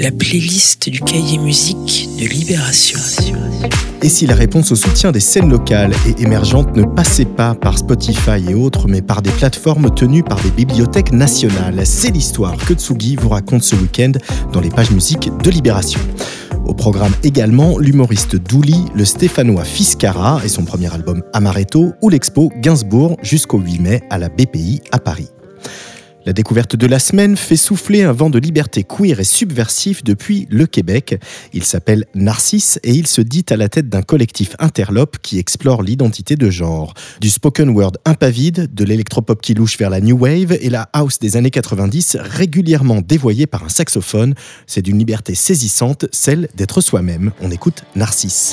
la playlist du cahier musique de Libération. Et si la réponse au soutien des scènes locales et émergentes ne passait pas par Spotify et autres, mais par des plateformes tenues par des bibliothèques nationales C'est l'histoire que Tsugi vous raconte ce week-end dans les pages musiques de Libération. Au programme également l'humoriste Douli, le stéphanois Fiscara et son premier album Amaretto ou l'expo Gainsbourg jusqu'au 8 mai à la BPI à Paris. La découverte de la semaine fait souffler un vent de liberté queer et subversif depuis le Québec. Il s'appelle Narcisse et il se dit à la tête d'un collectif interlope qui explore l'identité de genre. Du spoken word impavide, de l'électropop qui louche vers la new wave et la house des années 90 régulièrement dévoyée par un saxophone, c'est d'une liberté saisissante, celle d'être soi-même. On écoute Narcisse.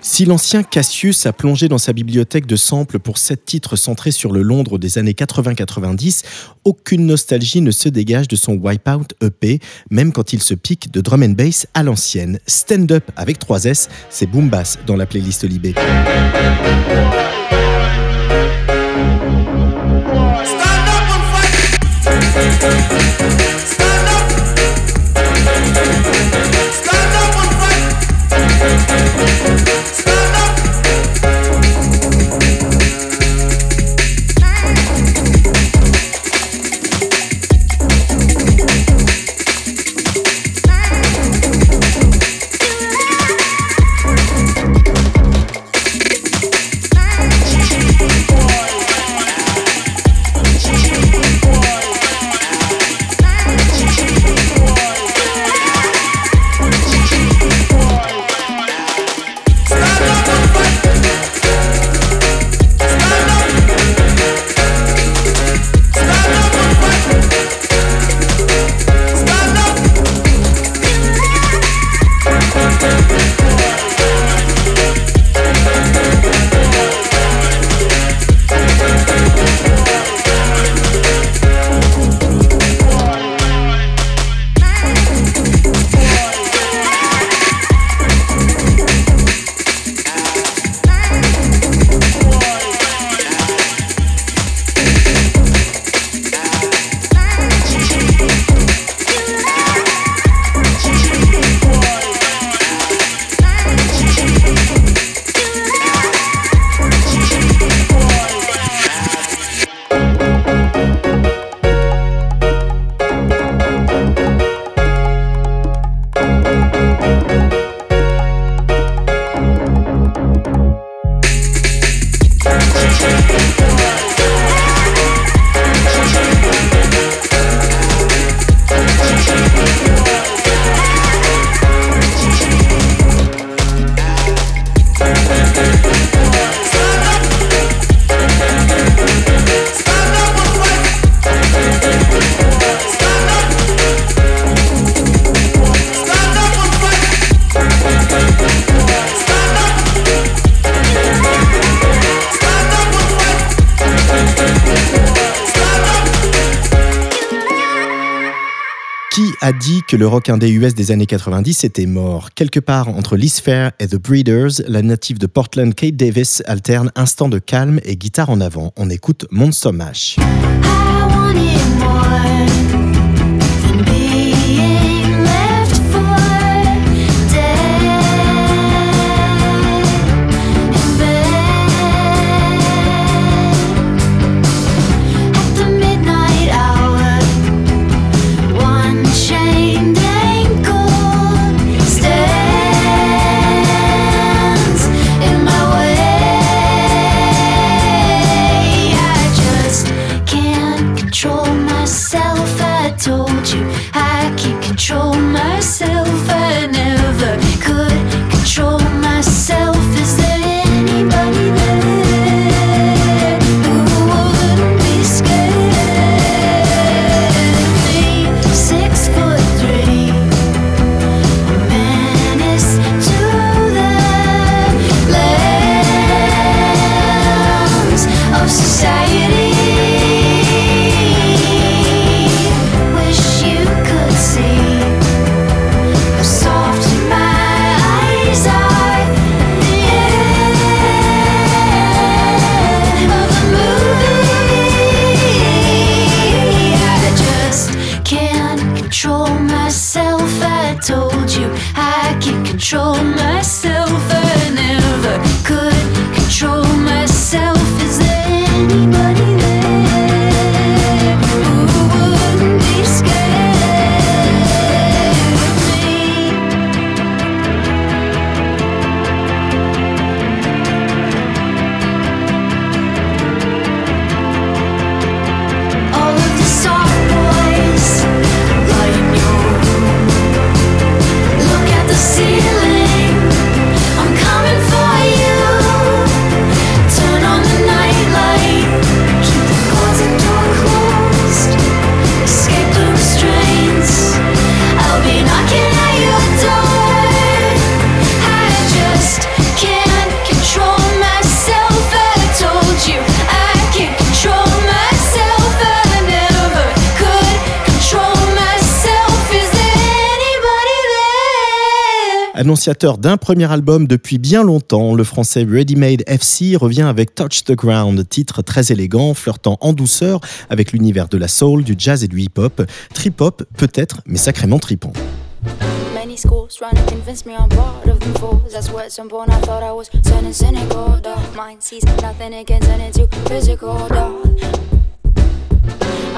si l'ancien Cassius a plongé dans sa bibliothèque de samples pour sept titres centrés sur le Londres des années 80-90, aucune nostalgie ne se dégage de son Wipeout EP, même quand il se pique de drum and bass à l'ancienne. Stand Up avec 3 S, c'est Boom Bass dans la playlist Libé. Le rock indé US des années 90 était mort. Quelque part entre Liz Fair et The Breeders, la native de Portland Kate Davis alterne instant de calme et guitare en avant. On écoute Monster Mash. Annonciateur d'un premier album depuis bien longtemps, le français Ready Made FC revient avec Touch the Ground, titre très élégant, flirtant en douceur avec l'univers de la soul, du jazz et du hip-hop. Trip-hop peut-être, mais sacrément tripant.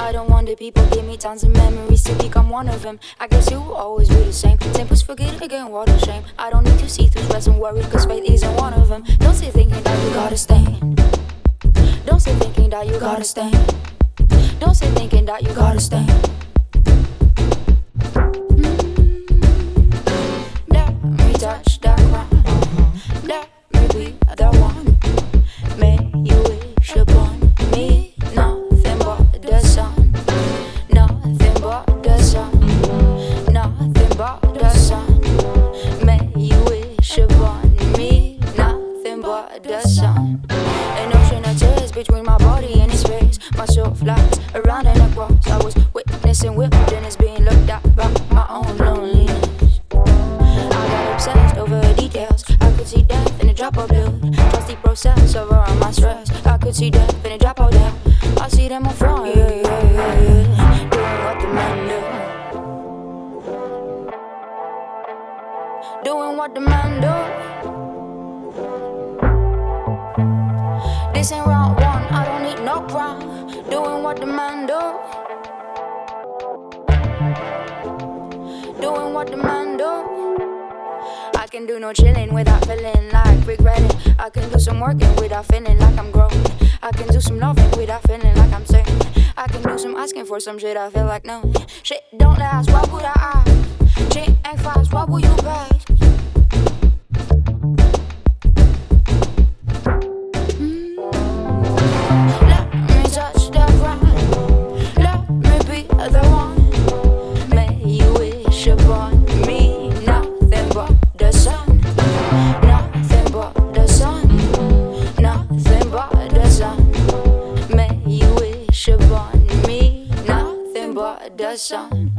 I don't wonder people give me tons of memories to become one of them. I guess you will always be the same. Tempers forget again, what a shame. I don't need to see through stress and worry, cause faith isn't one of them. Don't say thinking that you gotta stay. Don't say thinking that you gotta stay. Don't say thinking that you gotta stay. Was witnessing without feeling like regretting. I can do some working without feeling like I'm growing. I can do some loving without feeling like I'm saying. I can do some asking for some shit I feel like no. Shit don't last, what would I ask? Shit ain't fast, what will you does sound.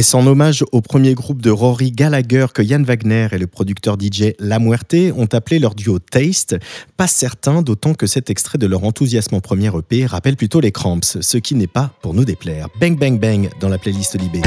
Est-ce hommage au premier groupe de Rory Gallagher que Yann Wagner et le producteur DJ La Muerte ont appelé leur duo Taste Pas certain, d'autant que cet extrait de leur enthousiasme en premier EP rappelle plutôt les Cramps, ce qui n'est pas pour nous déplaire. Bang Bang Bang dans la playlist Libé.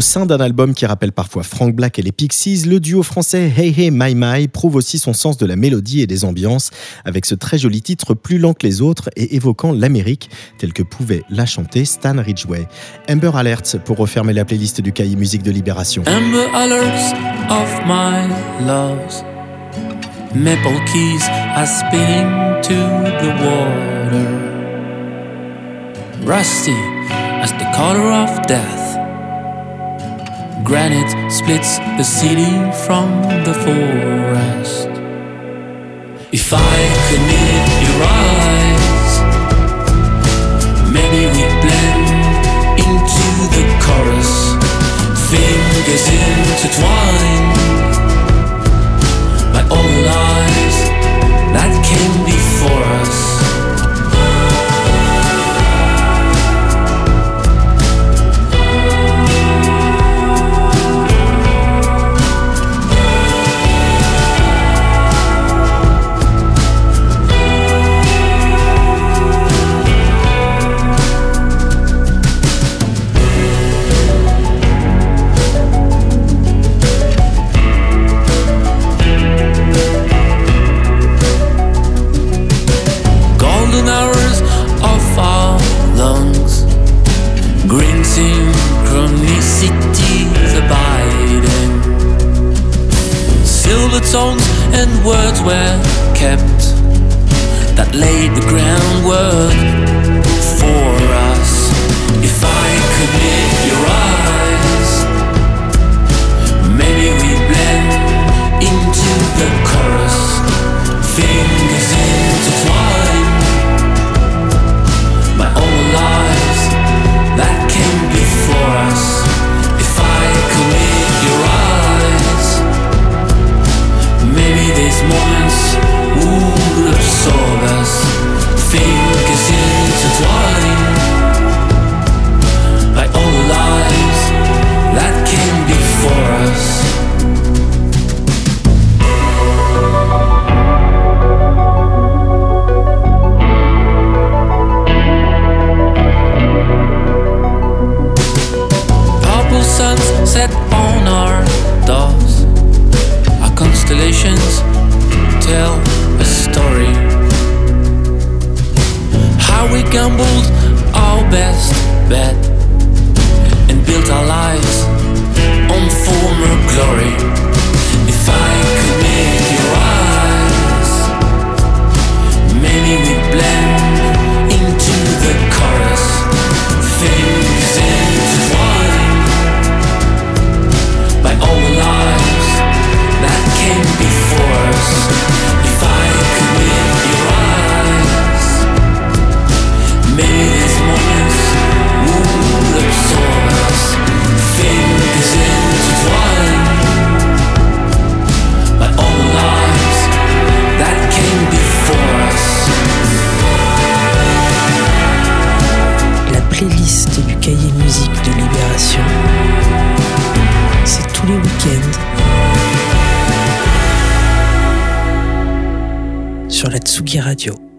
Au sein d'un album qui rappelle parfois Frank Black et les Pixies, le duo français Hey Hey My My prouve aussi son sens de la mélodie et des ambiances, avec ce très joli titre plus lent que les autres et évoquant l'Amérique, tel que pouvait la chanter Stan Ridgway. Amber Alerts pour refermer la playlist du cahier musique de Libération. Amber Alerts of my loves. Maple keys are spinning to the water. Rusty as the color of death. Granite splits the city from the forest. If I could meet your eyes, suns set on our doors. Our constellations tell a story. How we gambled our best bet and built our lives on former glory. If I could meet your eyes, maybe we'd blend Radio.